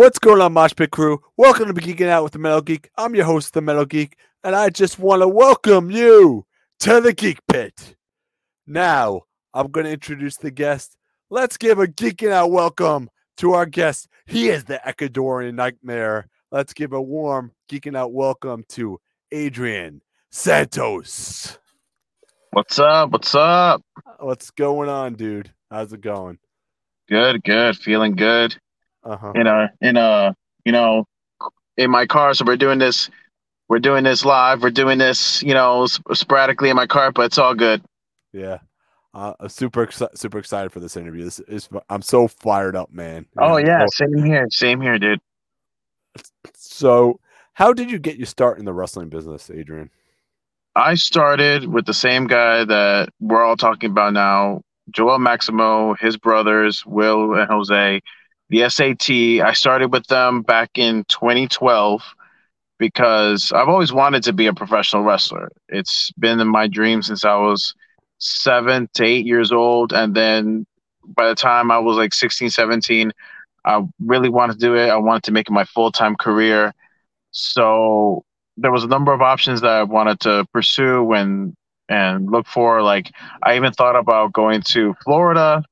What's going on, Mosh Pit Crew? Welcome to Be Geeking Out with the Metal Geek. I'm your host, the Metal Geek, and I just want to welcome you to the Geek Pit. Now, I'm going to introduce the guest. Let's give a Geeking Out welcome to our guest. He is the Ecuadorian Nightmare. Let's give a warm Geeking Out welcome to Adrian Santos. What's up? What's up? What's going on, dude? How's it going? Good, good. Feeling good. Uh-huh. In a, in a, you know, in my car. So we're doing this. We're doing this live. We're doing this, you know, sp- sporadically in my car, but it's all good. Yeah. Uh, I'm super exci- super excited for this interview. This is I'm so fired up, man. Oh Yeah, yeah, so- same here. Same here, dude. So, how did you get your start in the wrestling business, Adrian? I started with the same guy that we're all talking about now, Joel Maximo, his brothers, Will and Jose. The SAT, I started with them back in 2012 because I've always wanted to be a professional wrestler. It's been in my dream since I was seven to eight years old. And then by the time I was like 16, 17, I really wanted to do it. I wanted to make it my full time career. So there was a number of options that I wanted to pursue and and look for. Like I even thought about going to Florida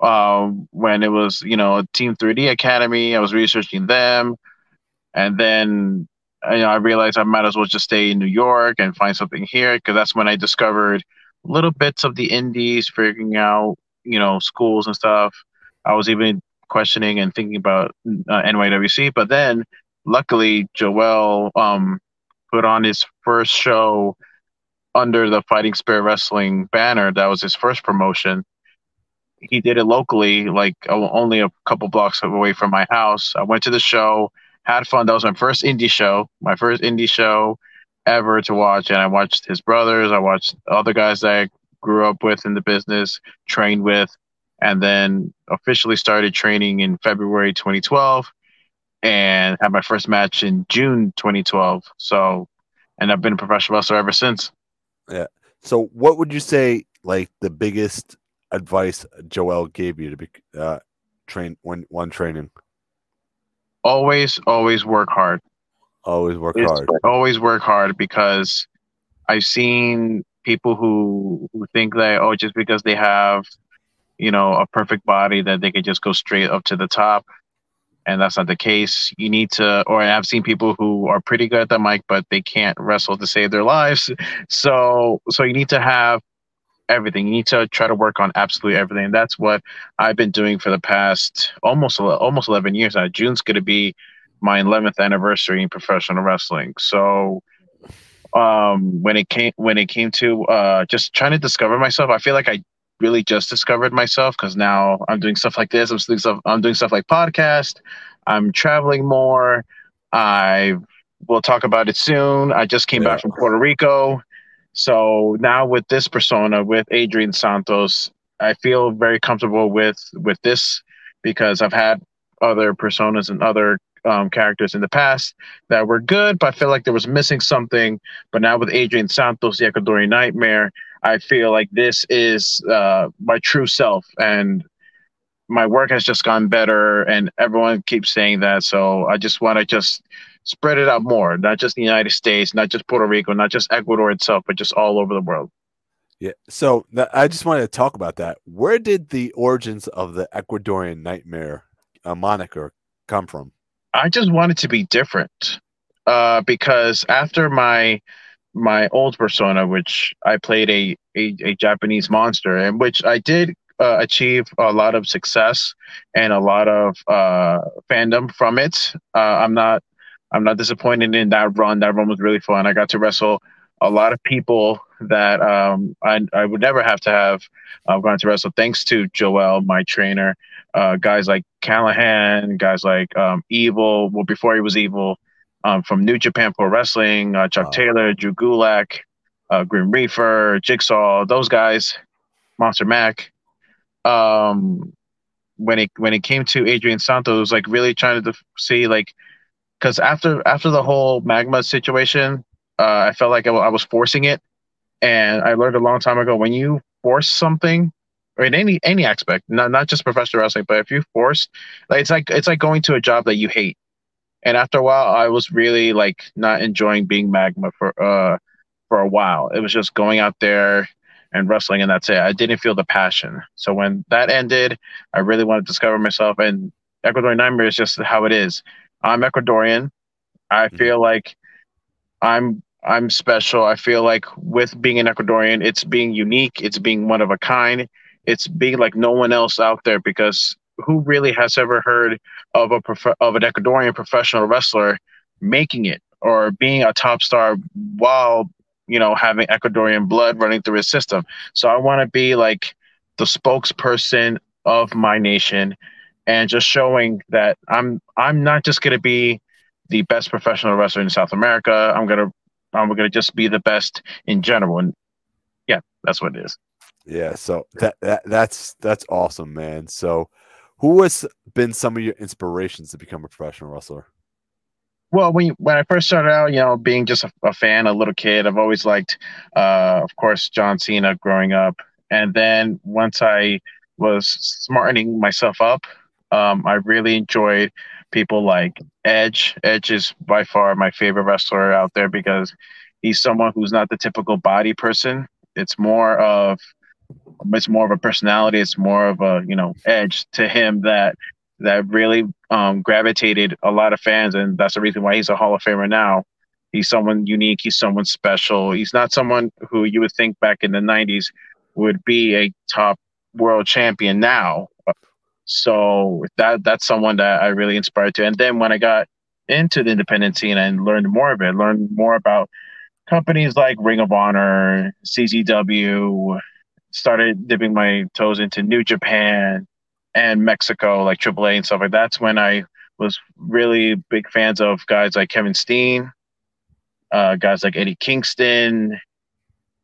um, when it was you know Team 3D Academy. I was researching them, and then you know I realized I might as well just stay in New York and find something here because that's when I discovered little bits of the indies, figuring out you know schools and stuff. I was even questioning and thinking about uh, NYWC, but then luckily Joel um, put on his first show under the Fighting Spirit Wrestling banner. That was his first promotion. He did it locally, like oh, only a couple blocks away from my house. I went to the show, had fun. That was my first indie show, my first indie show ever to watch. And I watched his brothers, I watched other guys that I grew up with in the business, trained with, and then officially started training in February 2012 and had my first match in June 2012. So, and I've been a professional wrestler ever since. Yeah. So, what would you say like the biggest advice Joel gave you to be uh, train when one training? Always, always work hard. Always work It's- hard. Always work hard because I've seen people who, who think that, oh, just because they have, you know, a perfect body that they could just go straight up to the top. And that's not the case. You need to, or I've seen people who are pretty good at the mic, but they can't wrestle to save their lives. So, so you need to have everything. You need to try to work on absolutely everything. And That's what I've been doing for the past almost almost 11 years now. June's going to be my 11th anniversary in professional wrestling. So, um, when it came when it came to uh, just trying to discover myself, I feel like I really just discovered myself because now I'm doing stuff like this. I'm doing stuff. I'm doing stuff like podcast. I'm traveling more. I will talk about it soon. I just came Yeah. back from Puerto Rico. So now with this persona, with Adrian Santos, I feel very comfortable with with this because I've had other personas and other um, characters in the past that were good, but I feel like there was missing something. But now with Adrian Santos, the Ecuadorian Nightmare, I feel like this is uh, my true self, and my work has just gone better, and everyone keeps saying that. So I just want to just spread it out more, not just the United States, not just Puerto Rico, not just Ecuador itself, but just all over the world. Yeah. So I just wanted to talk about that. Where did the origins of the Ecuadorian Nightmare uh, moniker come from? I just wanted to be different uh, because after my my old persona, which I played a, a, a Japanese monster, and which I did uh, achieve a lot of success and a lot of uh, fandom from it. Uh, I'm not I'm not disappointed in that run. That run was really fun. I got to wrestle a lot of people that um, I I would never have to have uh, gone to wrestle. Thanks to Joel, my trainer uh, guys like Callihan, guys like um, Evil. Well, before he was Evil, um, from New Japan Pro Wrestling, uh, Chuck Wow. Taylor, Drew Gulak, uh, Grim Reaper, Jigsaw, those guys, Monster Mac. Um, when it when it came to Adrian Santos, it was like really trying to def- see like, because after after the whole magma situation, uh, I felt like I I was forcing it, and I learned a long time ago when you force something or in any any aspect, not not just professional wrestling, but if you force, like it's like it's like going to a job that you hate. And after a while, I was really like not enjoying being Magma for uh for a while. It was just going out there and wrestling, and that's it. I didn't feel the passion. So when that ended, I really wanted to discover myself. And Ecuadorian Nightmare is just how it is. I'm Ecuadorian. I mm-hmm. feel like I'm I'm special. I feel like with being an Ecuadorian, it's being unique, it's being one of a kind, it's being like no one else out there because who really has ever heard of a prof- of an Ecuadorian professional wrestler making it or being a top star while you know having Ecuadorian blood running through his system? So I want to be like the spokesperson of my nation and just showing that I'm I'm not just going to be the best professional wrestler in South America. I'm gonna I'm gonna just be the best in general, and yeah, that's what it is. Yeah, so that, that that's that's awesome, man. So, who has been some of your inspirations to become a professional wrestler? Well, when when I first started out, you know, being just a, a fan, a little kid, I've always liked, uh, of course, John Cena growing up, and then once I was smartening myself up, um, I really enjoyed people like Edge. Edge is by far my favorite wrestler out there because he's someone who's not the typical body person. It's more of it's more of a personality. It's more of a you know edge to him that that really um, gravitated a lot of fans, and that's the reason why he's a Hall of Famer now. He's someone unique. He's someone special. He's not someone who you would think back in the '90s would be a top world champion now. So that that's someone that I really inspired to. And then when I got into the independent scene and learned more of it, learned more about companies like Ring of Honor, CZW, started dipping my toes into New Japan and Mexico, like AAA and stuff like that. That's when I was really big fans of guys like Kevin Steen, uh, guys like Eddie Kingston,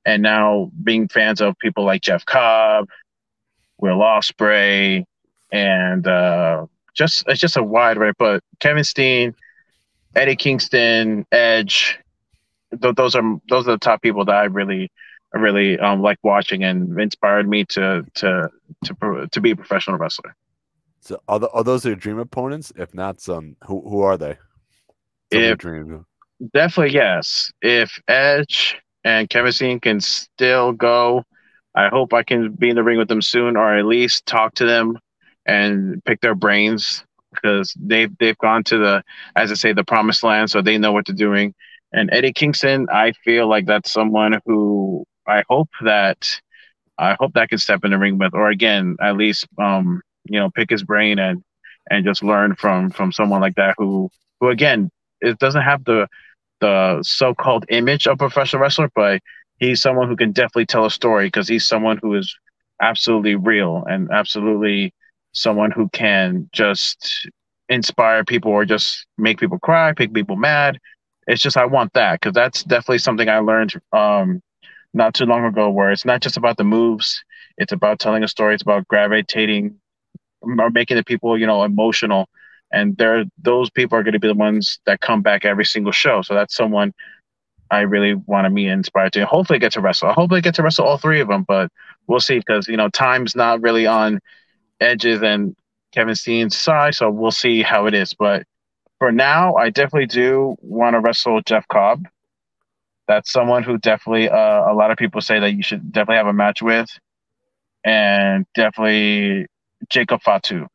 and now being fans of people like Jeff Cobb, Will Ospreay, and uh, just it's just a wide right. But Kevin Steen, Eddie Kingston, Edge, th- those are those are the top people that I really really um, like watching and inspired me to to to to be a professional wrestler. So are, the, are those your dream opponents? If not, some who who are they? if, dream. Definitely yes. If Edge and Kevin Steen can still go, I hope I can be in the ring with them soon, or at least talk to them and pick their brains because they've they've gone to the as I say the promised land, so they know what they're doing. And Eddie Kingston, I feel like that's someone who I hope that I hope that can step in the ring with, or again, at least um, you know, pick his brain and and just learn from from someone like that who who again it doesn't have the the so-called image of professional wrestler, but he's someone who can definitely tell a story because he's someone who is absolutely real and absolutely someone who can just inspire people or just make people cry, make people mad. It's just I want that because that's definitely something I learned um, not too long ago, where it's not just about the moves; it's about telling a story. It's about gravitating or making the people, you know, emotional. And there, those people are going to be the ones that come back every single show. So that's someone I really want to be inspired to. Hopefully, get to wrestle. I hope I get to wrestle all three of them, but we'll see because you know time's not really on Edge's and Kevin Steen's side, so we'll see how it is. But for now, I definitely do want to wrestle Jeff Cobb. That's someone who definitely uh, a lot of people say that you should definitely have a match with, and definitely Jacob Fatu.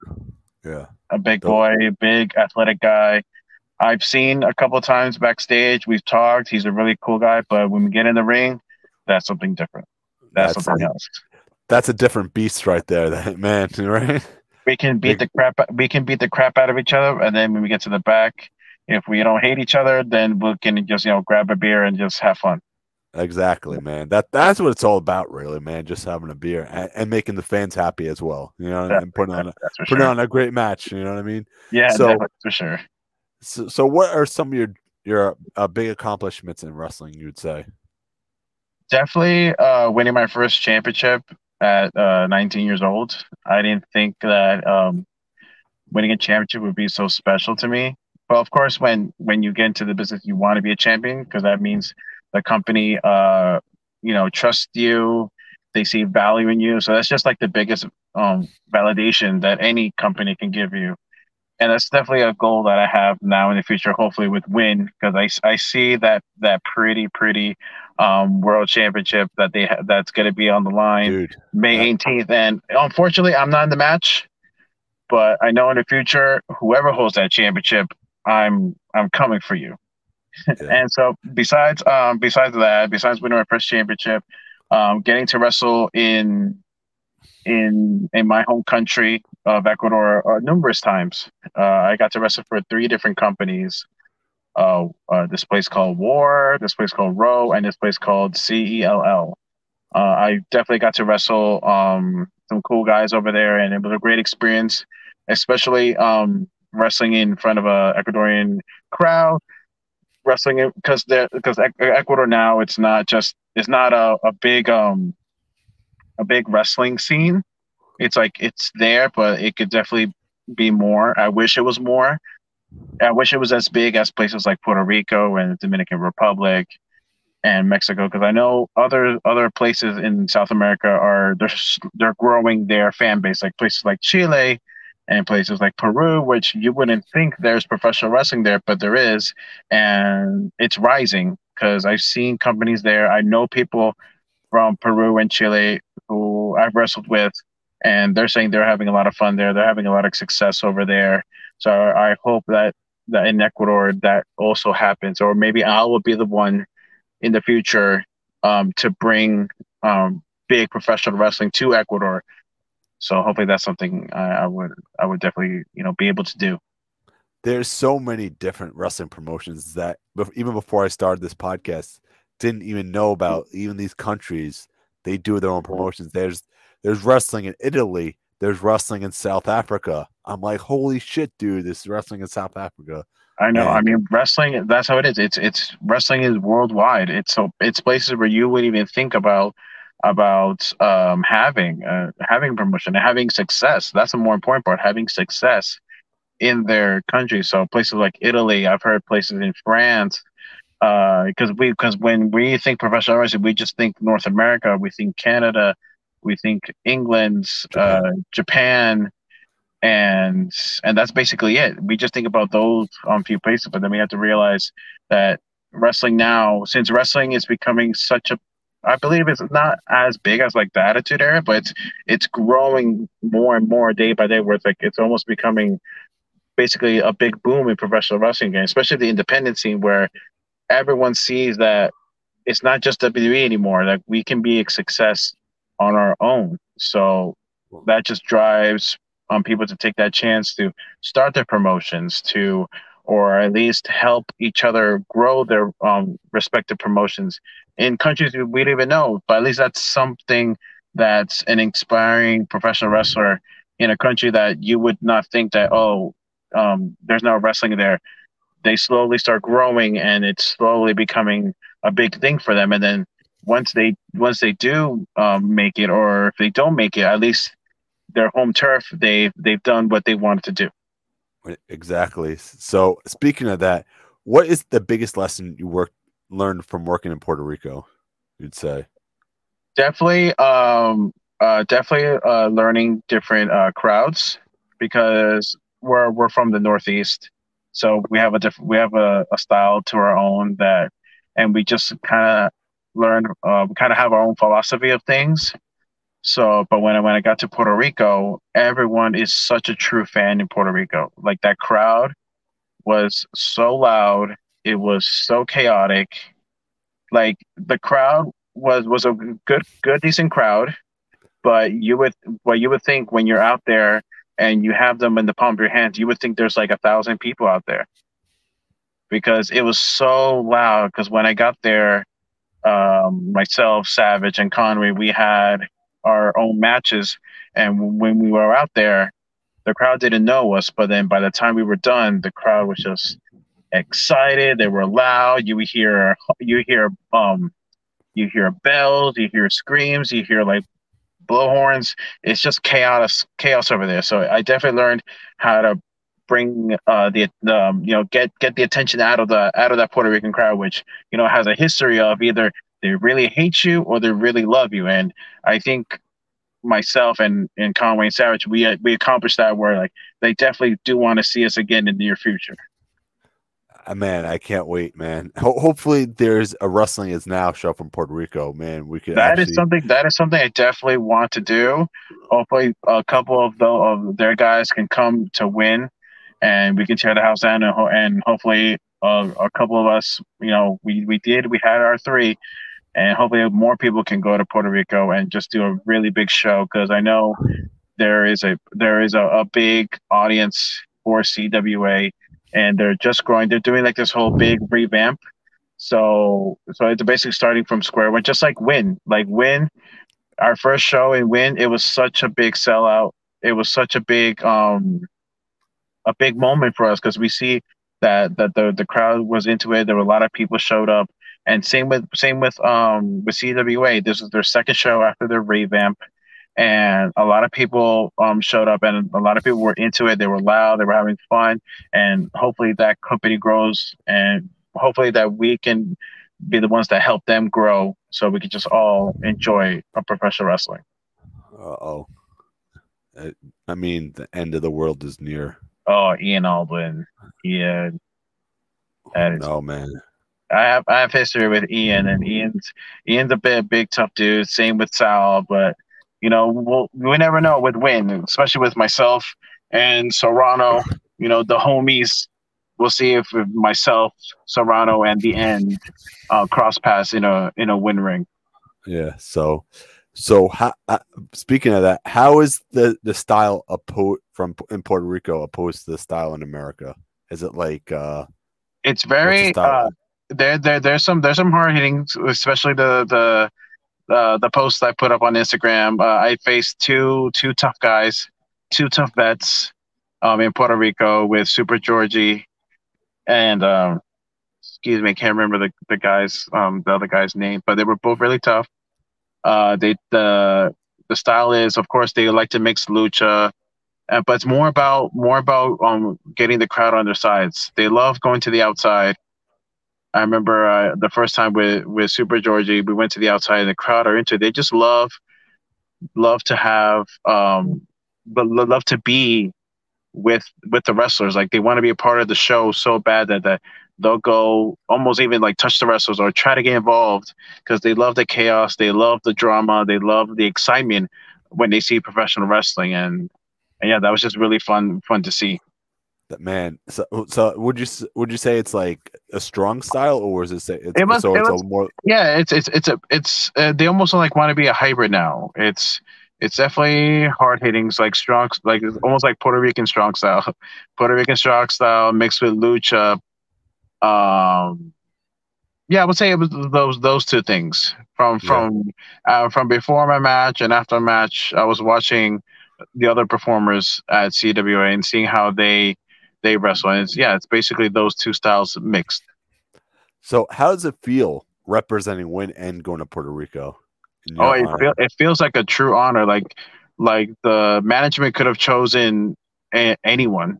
Yeah, a big boy, big athletic guy. I've seen a couple times backstage. We've talked. He's a really cool guy, but when we get in the ring, that's something different. That's, that's something else that's a different beast right there. That man, right? We can beat the crap. We can beat the crap out of each other, and then when we get to the back, if we don't hate each other, then we can just you know grab a beer and just have fun. Exactly, man. That that's what it's all about, really, man. Just having a beer and, and making the fans happy as well. You know, and putting on a, putting sure. on a great match. You know what I mean? Yeah, so for sure. So, so what are some of your your uh, big accomplishments in wrestling? You'd say definitely uh, winning my first championship at uh, 19 years old. I didn't think that um, winning a championship would be so special to me. But of course, when when you get into the business, you want to be a champion because that means the company, uh, you know, trusts you. they see value in you. So that's just like the biggest um, validation that any company can give you. And that's definitely a goal that I have now in the future, hopefully with Win, because I, I see that that pretty pretty um, world championship that they ha- that's going to be on the line Dude, May 18th. And unfortunately, I'm not in the match, but I know in the future, whoever holds that championship, I'm I'm coming for you. Yeah. and so besides um besides that, besides winning my first championship, um getting to wrestle in in in my home country of Ecuador uh, numerous times. Uh, I got to wrestle for three different companies. Uh, uh, this place called War, this place called Row, and this place called CELL. Uh, I definitely got to wrestle um, some cool guys over there, and it was a great experience, especially um, wrestling in front of a Ecuadorian crowd. Wrestling because because Ecuador now it's not just it's not a, a big um a big wrestling scene. It's like it's there, but it could definitely be more. I wish it was more. I wish it was as big as places like Puerto Rico and the Dominican Republic and Mexico, because I know other other places in South America are they're they're growing their fan base, like places like Chile and places like Peru, which you wouldn't think there's professional wrestling there, but there is, and it's rising because I've seen companies there. I know people from Peru and Chile who I've wrestled with, and they're saying they're having a lot of fun there. They're having a lot of success over there. So I hope that that in Ecuador that also happens, or maybe I will be the one in the future um, to bring um, big professional wrestling to Ecuador. So hopefully that's something I, I would I would definitely you know be able to do. there's so many different wrestling promotions that even before I started this podcast, didn't even know about. Even these countries, they do their own promotions. There's there's wrestling in Italy. There's wrestling in South Africa. I'm like, holy shit, dude! This is wrestling in South Africa. I know. Yeah. I mean, wrestling. That's how it is. It's it's wrestling is worldwide. It's so it's places where you wouldn't even think about about um, having uh, having promotion and having success. That's the more important part. Having success in their country. So places like Italy. I've heard places in France. Because we because when we think professional wrestling, we just think North America. We think Canada. We think England, Japan. uh, Japan and and that's basically it. We just think about those um, few places, but then we have to realize that wrestling now, since wrestling is becoming such a, I believe it's not as big as like the Attitude Era, but it's it's growing more and more day by day. Where it's like it's almost becoming basically a big boom in professional wrestling again, especially the independent scene where everyone sees that it's not just WWE anymore. Like we can be a success on our own. So that just drives um, people to take that chance to start their promotions to or at least help each other grow their um, respective promotions in countries we don't even know. But at least that's something that's an inspiring professional wrestler in a country that you would not think that oh um, there's no wrestling there. They slowly start growing and it's slowly becoming a big thing for them. And then once they once they do um, make it or if they don't make it at least their home turf, they they've done what they wanted to do. Exactly. So speaking of that, what is the biggest lesson you worked learned from working in Puerto Rico? You'd say. Definitely, um, uh, definitely uh, learning different uh, crowds because we're we're from the Northeast, so we have a different we have a, a style to our own that, and we just kind of learn uh, we kind of have our own philosophy of things. So, but when I when I got to Puerto Rico, everyone is such a true fan in Puerto Rico. Like that crowd was so loud, it was so chaotic. Like the crowd was was a good good decent crowd, but you would what you would think when you're out there and you have them in the palm of your hands, you would think there's like a thousand people out there because it was so loud. Because when I got there, um, myself, Savage, and Conway, we had our own matches. And when we were out there, the crowd didn't know us. But then by the time we were done, the crowd was just excited. They were loud. You hear you hear um you hear bells, you hear screams, you hear like blowhorns. It's just chaos chaos over there. So I definitely learned how to bring uh, the um, you know get get the attention out of the out of that Puerto Rican crowd, which you know has a history of either they really hate you or they really love you. And I think myself and and Conway and Savage, we we accomplished that where like they definitely do want to see us again in the near future. Uh, man, I can't wait, man. Ho- hopefully, there's a wrestling is now show from Puerto Rico. Man, we could. That actually... is something. That is something I definitely want to do. Hopefully, a couple of the of their guys can come to win, and we can tear the house down, and, ho- and hopefully, uh, a couple of us, you know, we we did. We had our three, and hopefully, more people can go to Puerto Rico and just do a really big show because I know there is a there is a, a big audience for CWA and they're just growing. They're doing like this whole big revamp. So so it's basically starting from square one, just like Win. Like Win, our first show in Win, it was such a big sellout. It was such a big um a big moment for us because we see that that the the crowd was into it. There were a lot of people showed up. And same with same with um with CWA. This was their second show after their revamp and a lot of people um, showed up and a lot of people were into it they were loud they were having fun and hopefully that company grows and hopefully that we can be the ones that help them grow so we can just all enjoy professional wrestling Uh oh. i mean the end of the world is near oh ian aldwin yeah that is oh man I have I have history with Ian, and Ian's Ian's a bit big tough dude. Same with Sal, but you know, we'll, we never know with Win, especially with myself and Serrano, you know, the homies. We'll see if myself, Serrano, and the end uh, cross paths in a in a win ring. Yeah. So, so how, uh, speaking of that, how is the the style oppo- from in Puerto Rico opposed to the style in America? Is it like? uh It's very. Uh, there, there, there's some, there's some hard hitting, especially the the uh, the posts I put up on Instagram, uh, I faced two two tough guys, two tough vets um, in Puerto Rico with Super Georgie and um, excuse me, I can't remember the the guys um, the other guy's name, but they were both really tough. Uh, they the the style is, of course, they like to mix lucha, uh, but it's more about more about um, getting the crowd on their sides. They love going to the outside I remember uh, the first time with with Super Georgie, we went to the outside, and the crowd are into. It. They just love love to have um, but love to be with with the wrestlers. Like they want to be a part of the show so bad that that they'll go almost even like touch the wrestlers or try to get involved because they love the chaos, they love the drama, they love the excitement when they see professional wrestling, and, and yeah, that was just really fun fun to see. That man. So, so would you would you say it's like a strong style, or is it say it's, it was, so it it's was, more? Yeah, it's it's it's a it's uh, they almost like want to be a hybrid now. It's it's definitely hard hitting, like strong, like almost like Puerto Rican strong style, Puerto Rican strong style mixed with lucha. Um, yeah, I would say it was those those two things from from yeah. uh, from before my match and after match. I was watching the other performers at CWA and seeing how they they wrestle. And it's yeah, it's basically those two styles mixed. So how does it feel representing Win and going to Puerto Rico? Oh, it, feel, it feels like a true honor. Like like the management could have chosen a- anyone.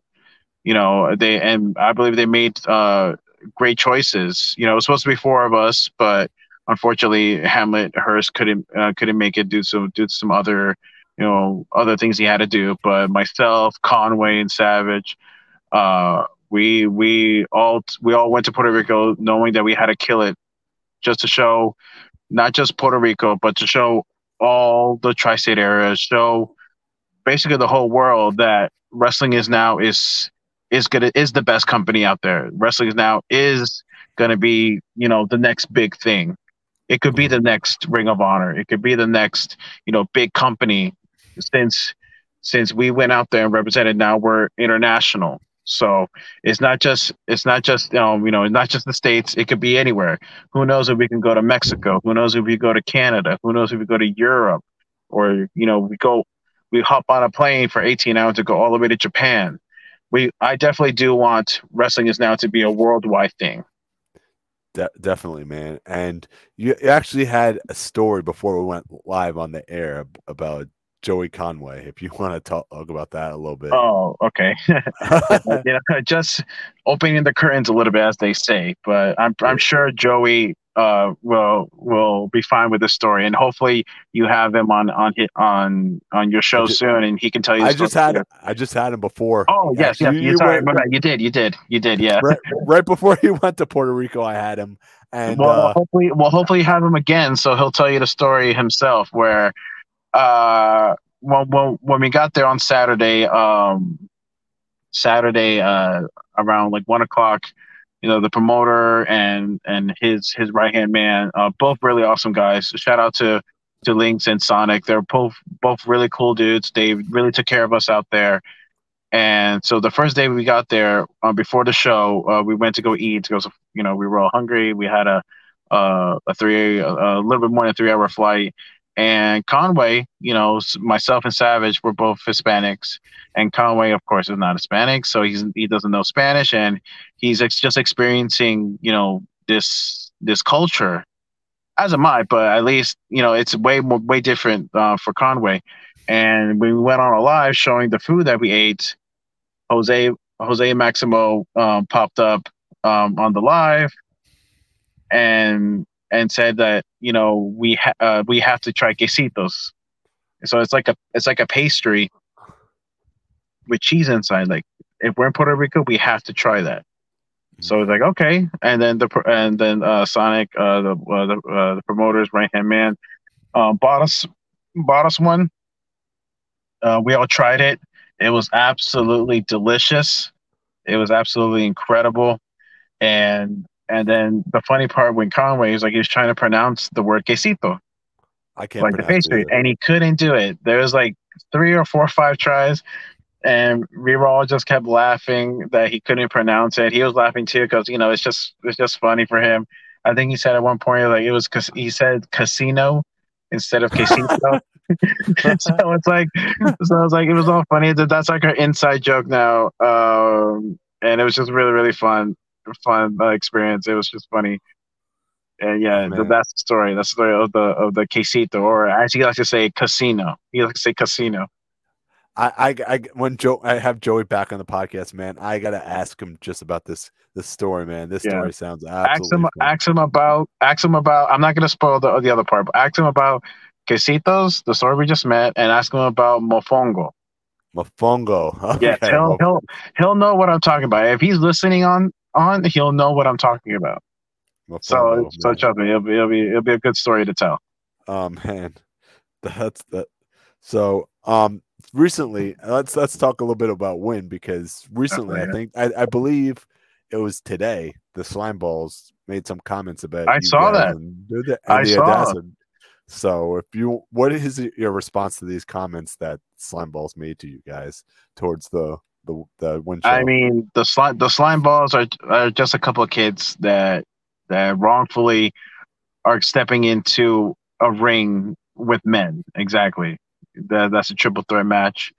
You know, they and I believe they made uh, great choices. You know, it was supposed to be four of us, but unfortunately, Hamlet Hurst couldn't uh, couldn't make it due to due to some other you know other things he had to do. But myself, Conway, and Savage, uh, we we all we all went to Puerto Rico knowing that we had to kill it, just to show not just Puerto Rico, but to show all the tri-state areas, show basically the whole world that wrestling is now is is gonna is the best company out there. Wrestling is now is gonna be you know the next big thing. It could be the next Ring of Honor. It could be the next you know big company. Since since we went out there and represented, now we're international. So it's not just it's not just um, you know it's not just the states. It could be anywhere. Who knows if we can go to Mexico? Who knows if we go to Canada? Who knows if we go to Europe? Or you know we go we hop on a plane for 18 hours to go all the way to Japan. We I definitely do want wrestling is now to be a worldwide thing. De- definitely, man. And you actually had a story before we went live on the air about Joey Conway, if you want to talk, about that a little bit. Oh, okay. you know, just opening the curtains a little bit, as they say. But I'm I'm sure Joey uh, will will be fine with the story, and hopefully you have him on on on on your show just, soon, and he can tell you. I just had him, I just had him before. Oh yes, yes. You, you, sorry, went, you did, you did, you did. Yeah. Right, right, before he went to Puerto Rico, I had him, and well, uh, hopefully, well, hopefully have him again, so he'll tell you the story himself. Where, uh, when when, when we got there on Saturday, um, Saturday, uh, around like one o'clock you know the promoter and and his his right hand man uh, both really awesome guys. Shout out to to links and sonic. They're both both really cool dudes. They really took care of us out there. And so the first day we got there uh, before the show uh, we went to go eat because you know we were all hungry. We had a uh, a three a, a little bit more than three hour flight and Conway, you know, myself and Savage were both Hispanics, and Conway, of course, is not Hispanic, so he's he doesn't know Spanish, and he's ex- just experiencing, you know, this this culture, as am I, but at least you know it's way more way different uh, for Conway. And we went on a live showing the food that we ate. Jose Jose Maximo um, popped up um, on the live, and and said that you know we ha- uh, we have to try quesitos. So it's like a it's like a pastry with cheese inside. Like if we're in Puerto Rico, we have to try that. So it's like okay, and then the and then uh, Sonic, uh, the uh, the, uh, the promoters, right hand man, um, bought us bought us one. Uh, we all tried it. It was absolutely delicious. It was absolutely incredible, and and then the funny part when Conway was like he was trying to pronounce the word quesito. I can't like the pastry, and he couldn't do it. There was like three or four or five tries, and we were all just kept laughing that he couldn't pronounce it. He was laughing too because you know it's just it's just funny for him. I think he said at one point like it was because he said casino instead of casino. so it's like so it's like it was all funny. That that's like our inside joke now, um, and it was just really really fun fun uh, experience. It was just funny. And yeah, the that's the story. That's the story of the of the quesito, or as he likes to say, casino. He likes to say casino. I, I, I, when Joe, I have Joey back on the podcast, man. I gotta ask him just about this, this story, man. This yeah. story sounds absolutely. Ask him, ask him about, ask him about. I'm not gonna spoil the the other part, but ask him about quesitos, the story we just met, and ask him about mofongo. Mofongo. Okay. Yeah, he'll, he'll he'll know what I'm talking about. If he's listening on on, he'll know what I'm talking about. so, so trust me, it'll be, it'll be it'll be a good story to tell. Oh man, that's that. So, um, recently, let's let's talk a little bit about Win because recently, I think I, I believe it was today the slime balls made some comments about. I saw that. And, and I saw. So, if you, what is your response to these comments that slime balls made to you guys towards the the the one I mean, the slime the slime balls are are just a couple of kids that that wrongfully are stepping into a ring with men. Exactly. That, that's a triple threat match.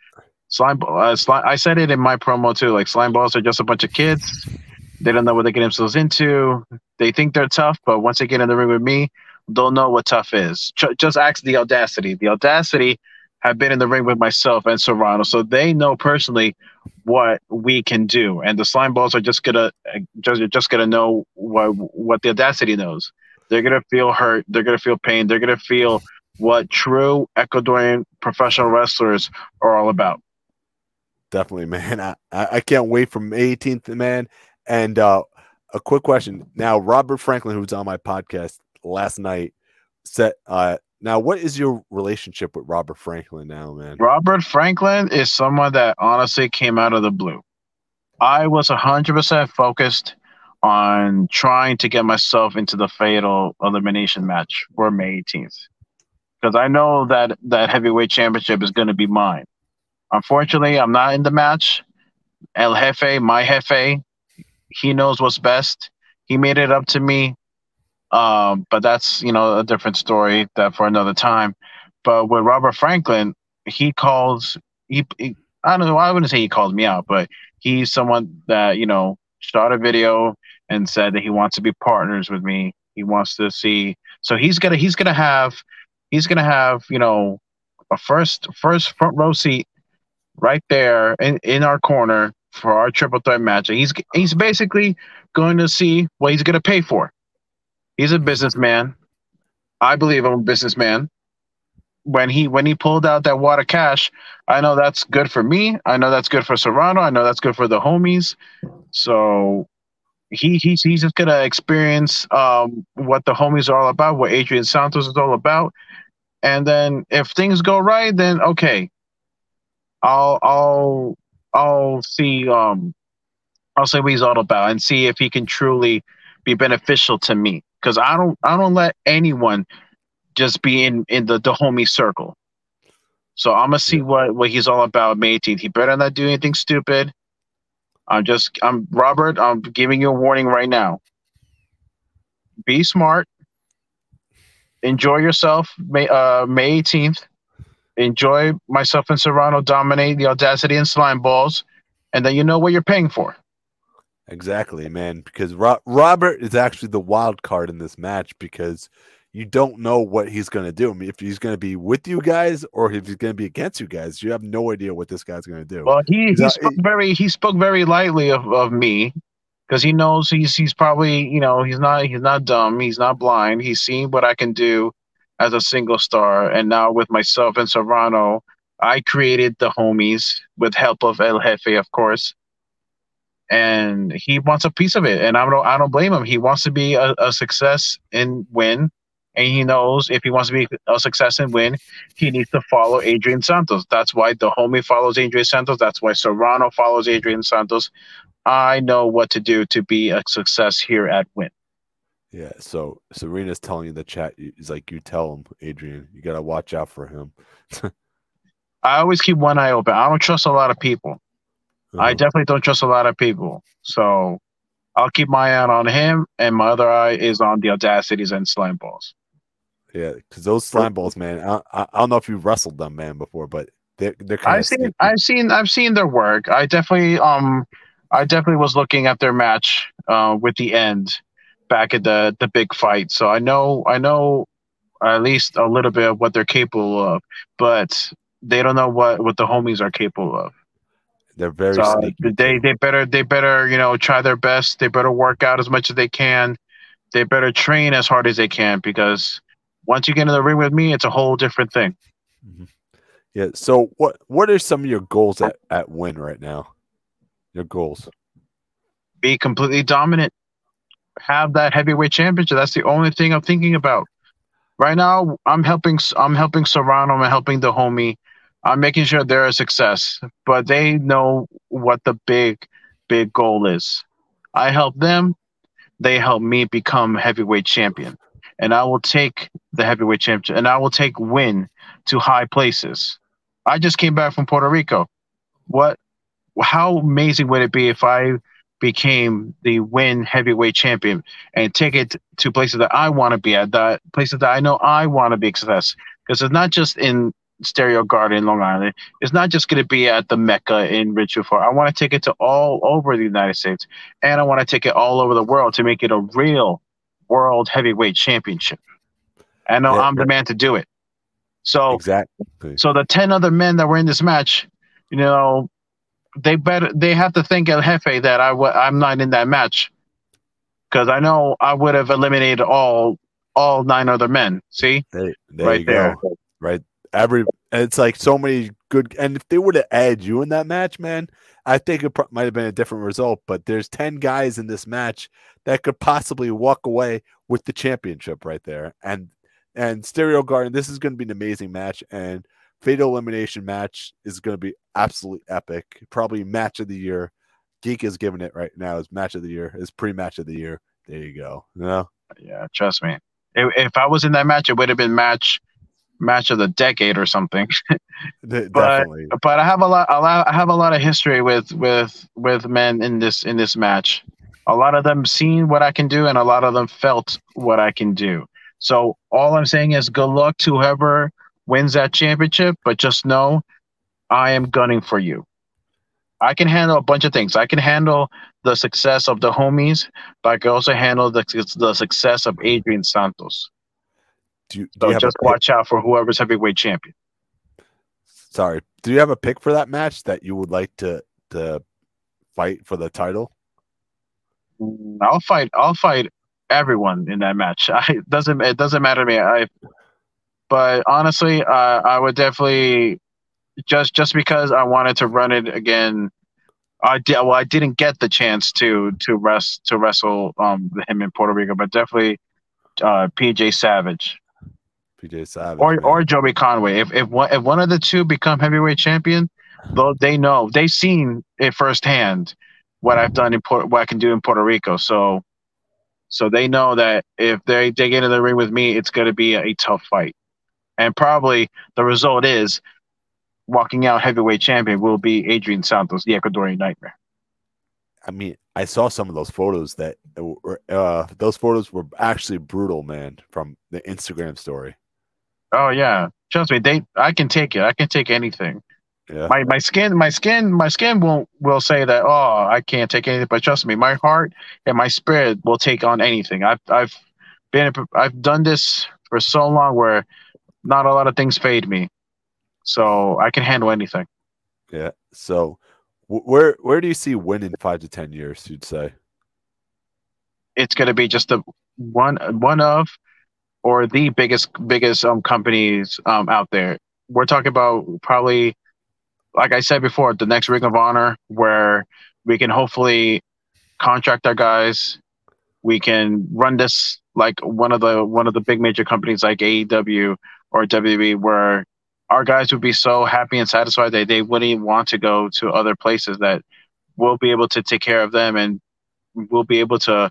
Slime, uh, slime. I said it in my promo too. Like slime balls are just a bunch of kids. They don't know what they get themselves into. They think they're tough, but once they get in the ring with me, they'll know what tough is. Ch- just ask the audacity. The audacity have been in the ring with myself and Serrano, so they know personally what we can do. And the slime balls are just gonna just just gonna know what what the audacity knows. They're gonna feel hurt. They're gonna feel pain. They're gonna feel what true Ecuadorian professional wrestlers are all about. Definitely, man. I, I can't wait May 18th, man. And uh, a quick question now, Robert Franklin, who was on my podcast last night, said uh, now, what is your relationship with Robert Franklin now, man? Robert Franklin is someone that honestly came out of the blue. I was 100% focused on trying to get myself into the fatal elimination match for May 18th. Because I know that that heavyweight championship is going to be mine. Unfortunately, I'm not in the match. El Jefe, my Jefe, he knows what's best. He made it up to me um, but that's you know a different story that for another time. But with Robert Franklin, he calls he, he I don't know I wouldn't say he calls me out, but he's someone that you know shot a video and said that he wants to be partners with me. He wants to see so he's gonna he's gonna have he's gonna have you know a first first front row seat right there in, in our corner for our triple threat match. He's he's basically going to see what he's going to pay for He's a businessman. I believe I'm a businessman. When he when he pulled out that water cash, I know that's good for me. I know that's good for Serrano. I know that's good for the homies. So he he's he's just gonna experience um, what the homies are all about, what Adrian Santos is all about, and then if things go right, then okay, I'll I'll I'll see um I'll see what he's all about and see if he can truly be beneficial to me because I don't I don't let anyone just be in in the the homie circle. So I'm gonna see what what he's all about May 18th. He better not do anything stupid. I'm just I'm Robert. I'm giving you a warning right now. Be smart. Enjoy yourself. May uh May 18th. Enjoy myself and Serrano dominate the audacity and slime balls, and then you know what you're paying for. Exactly, man. Because Ro- Robert is actually the wild card in this match because you don't know what he's going to do. I mean, if he's going to be with you guys or if he's going to be against you guys, you have no idea what this guy's going to do. Well, he, he spoke very he spoke very lightly of, of me because he knows he's he's probably you know he's not he's not dumb he's not blind he's seen what I can do as a single star and now with myself and Serrano I created the homies with help of El Jefe of course and he wants a piece of it and I don't I don't blame him he wants to be a, a success and win and he knows if he wants to be a success and win, he needs to follow Adrian Santos. That's why the homie follows Adrian Santos. That's why Serrano follows Adrian Santos. I know what to do to be a success here at Win. Yeah, so Serena's telling you the chat. He's like, you tell him, Adrian, you got to watch out for him. I always keep one eye open. I don't trust a lot of people. Uh-huh. I definitely don't trust a lot of people. So I'll keep my eye on him, and my other eye is on the audacities and slime balls. Yeah, because those slime balls, man. I, I, I, don't know if you've wrestled them, man, before, but they're they're. I've seen, sticky. I've seen, I've seen their work. I definitely, um, I definitely was looking at their match, uh, with the end, back at the the big fight. So I know, I know, at least a little bit of what they're capable of, but they don't know what what the homies are capable of. They're very so They they better they better you know try their best. They better work out as much as they can. They better train as hard as they can because once you get in the ring with me, it's a whole different thing. Mm-hmm. Yeah. So what what are some of your goals at, at win right now? Your goals. Be completely dominant. Have that heavyweight championship. That's the only thing I'm thinking about. Right now, I'm helping I'm helping Serrano, I'm helping the homie. I'm making sure they're a success. But they know what the big, big goal is. I help them, they help me become heavyweight champion and I will take the heavyweight championship and I will take win to high places. I just came back from Puerto Rico. What how amazing would it be if I became the win heavyweight champion and take it to places that I want to be at, that places that I know I want to be success. Because it's not just in Stereo Garden, Long Island. It's not just going to be at the Mecca in Park. I want to take it to all over the United States, and I want to take it all over the world to make it a real World Heavyweight Championship. I know yeah, I'm the man to do it. So exactly. So the ten other men that were in this match, you know, they better they have to think El Jefe that I w- I'm not in that match because I know I would have eliminated all all nine other men. See, there, there right there, go. right. Every it's like so many good, and if they would have added you in that match, man, I think it pro- might have been a different result. But there's ten guys in this match that could possibly walk away with the championship right there. And and Stereo Garden, this is going to be an amazing match, and Fatal Elimination match is going to be absolutely epic. Probably match of the year. Geek is giving it right now as match of the year, as pre-match of the year. There you go. You know? Yeah, trust me. If, if I was in that match, it would have been match match of the decade or something. but but I have a lot, a lot I have a lot of history with with with men in this in this match a lot of them seen what I can do and a lot of them felt what I can do. So all I'm saying is good luck to whoever wins that championship, but just know I am gunning for you. I can handle a bunch of things. I can handle the success of the homies, but I can also handle the, the success of Adrian Santos. Do you, do so you just watch out for whoever's heavyweight champion. Sorry. Do you have a pick for that match that you would like to to fight for the title? I'll fight. I'll fight everyone in that match. I it doesn't it doesn't matter to me. I but honestly, uh, I would definitely just just because I wanted to run it again. I did well. I didn't get the chance to to rest to wrestle um him in Puerto Rico, but definitely uh, PJ Savage. PJ Savage or man. or Joey Conway. If if one if one of the two become heavyweight champion, though they know they've seen it firsthand what I've done in Port, what I can do in Puerto Rico. So so they know that if they they get in the ring with me, it's going to be a, a tough fight, and probably the result is walking out heavyweight champion will be Adrian Santos, the Ecuadorian Nightmare. I mean, I saw some of those photos that were uh those photos were actually brutal, man, from the Instagram story. Oh yeah, trust me, they I can take it. I can take anything. Yeah. My my skin my skin my skin won't will say that oh I can't take anything, but trust me, my heart and my spirit will take on anything. I've I've been I've done this for so long where not a lot of things fade me, so I can handle anything. Yeah. So where where do you see Win in five to ten years? You'd say. It's going to be just a one one of or the biggest biggest um companies um out there. We're talking about probably like I said before, the next Ring of Honor where we can hopefully contract our guys. We can run this like one of the one of the big major companies like AEW or WWE where our guys would be so happy and satisfied that they wouldn't want to go to other places that we'll be able to take care of them and we'll be able to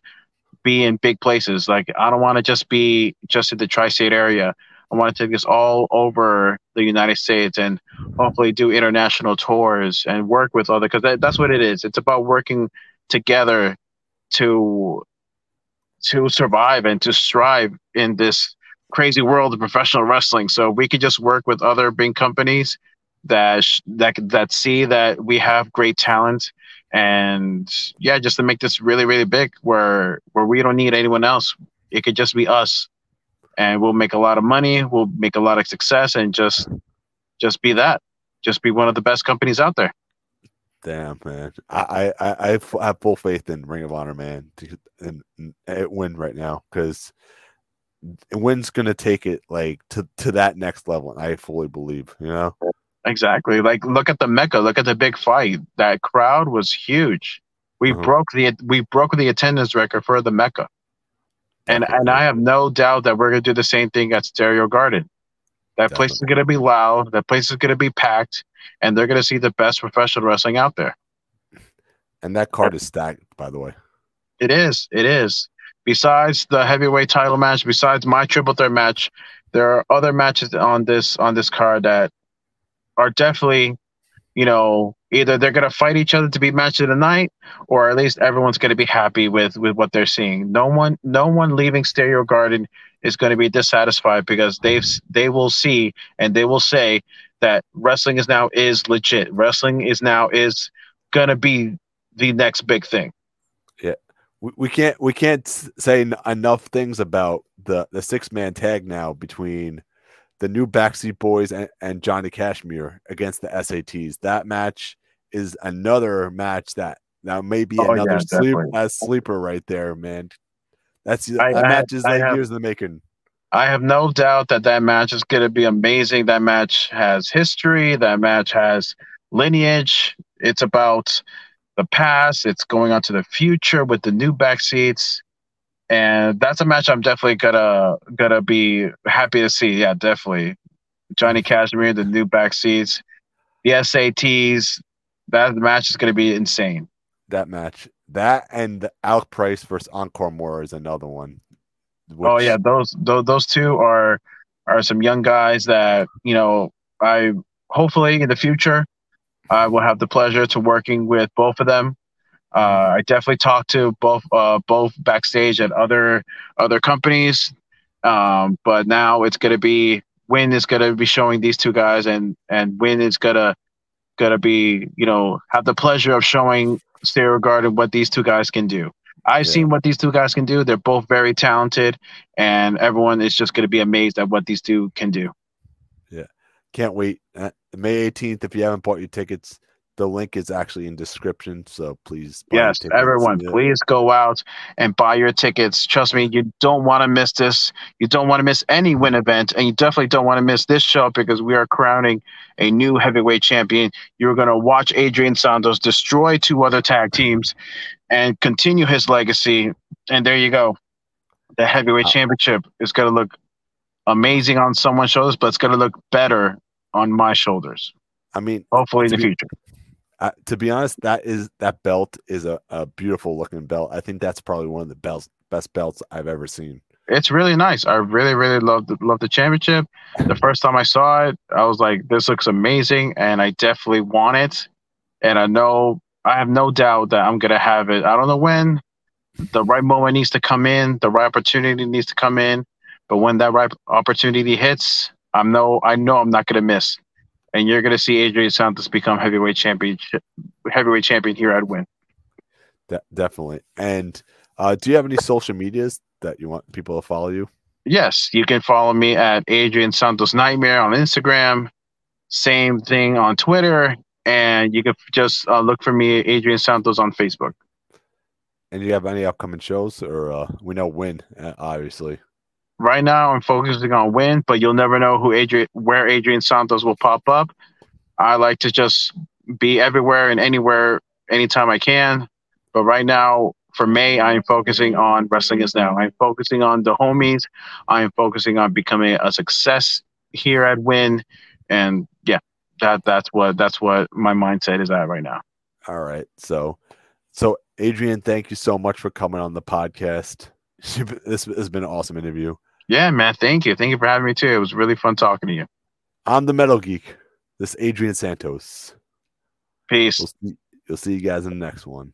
be in big places. Like I don't want to just be just in the tri-state area. I want to take this all over the United States and hopefully do international tours and work with other because that, that's what it is. It's about working together to to survive and to strive in this crazy world of professional wrestling. So we could just work with other big companies that that that see that we have great talent and yeah, just to make this really really big where where we don't need anyone else. It could just be us and we'll make a lot of money, we'll make a lot of success and just just be that. Just be one of the best companies out there. Damn, man. I I, I have I have full faith in Ring of Honor, man, to, and, and it win right now because Win's gonna take it like to to that next level, and I fully believe. You know, Exactly. Like look at the Mecca, look at the big fight. That crowd was huge. We Mhm. broke the we broke the attendance record for the Mecca. And and I have no doubt that we're gonna do the same thing at Stereo Garden. That place is gonna be loud, that place is gonna be packed, and they're gonna see the best professional wrestling out there. and that card is stacked, by the way. It is. It is. Besides the heavyweight title match, besides my triple threat match, there are other matches on this on this card that are definitely, you know, either they're gonna fight each other to be match of the night, or at least everyone's gonna be happy with with what they're seeing. No one, no one leaving Stereo Garden is going to be dissatisfied because they've they will see and they will say that wrestling is now is legit. Wrestling is now is gonna be the next big thing. Yeah, we, we can't we can't say enough things about the the six man tag now between the new Backseat Boyz and, and Johnny Kashmere against the SATs. That match is another match that now maybe Oh, another yeah, sleep sleeper right there, man. That's that I- match is I like have- years in the making. I have no doubt that that match is going to be amazing. That match has history. That match has lineage. It's about the past. It's going on to the future with the new back seats, and that's a match I'm definitely gonna gonna be happy to see. Yeah, definitely. Johnny Kashmere, the new back seats, the SATs. That match is going to be insane. That match, that and the Alec Price versus Encore Moore is another one. Oh which- yeah, those, those those two are are some young guys that you know I hopefully in the future I will have the pleasure to working with both of them. Uh, I definitely talked to both uh, both backstage at other other companies, um, but now it's gonna be Win is gonna be showing these two guys, and and Win is gonna gonna be you know have the pleasure of showing Stereo Garden what these two guys can do. I've Yeah. seen what these two guys can do. They're both very talented, and everyone is just going to be amazed at what these two can do. Yeah, can't wait. Uh, May 18th, if you haven't bought your tickets, the link is actually in description, so please. buy Yes, everyone, please go out and buy your tickets. Trust me, you don't want to miss this. You don't want to miss any win event, and you definitely don't want to miss this show because we are crowning a new heavyweight champion. You're going to watch Adrian Santos destroy two other tag teams and continue his legacy. And there you go. The heavyweight Wow. championship is going to look amazing on someone's shoulders, but it's going to look better on my shoulders. I mean, Hopefully in the be- future. Uh, to be honest, that is that belt is a, a beautiful looking belt. I think that's probably one of the belts, best belts I've ever seen. it's really nice. I really, really love the love the championship. The first time I saw it, I was like, "This looks amazing," and I definitely want it. And I know I have no doubt that I'm gonna have it. I don't know when. The right moment needs to come in. The right opportunity needs to come in. But when that right opportunity hits, I'm no. I know I'm not gonna miss. And you're gonna see Adrian Santos become heavyweight champion, heavyweight champion here at Win. De- definitely. And uh, do you have any social medias that you want people to follow you? Yes, you can follow me at Adrian Santos Nightmare on Instagram. Same thing on Twitter, and you can just uh, look for me, Adrian Santos, on Facebook. And do you have any upcoming shows, or uh, we know when, uh, obviously. Right now, I'm focusing on win, but you'll never know who Adrian, where Adrian Santos will pop up. I like to just be everywhere and anywhere, anytime I can. But right now, for May, I'm focusing on wrestling is now. I'm focusing on the homies. I'm focusing on becoming a success here at Win, and yeah, that that's what that's what my mindset is at right now. All right. So, so Adrian, thank you so much for coming on the podcast. This has been an awesome interview. Yeah, man. Thank you. Thank you for having me too. It was really fun talking to you. I'm the Metal Geek. This is Adrian Santos. Peace. We'll see, you'll see you guys in the next one.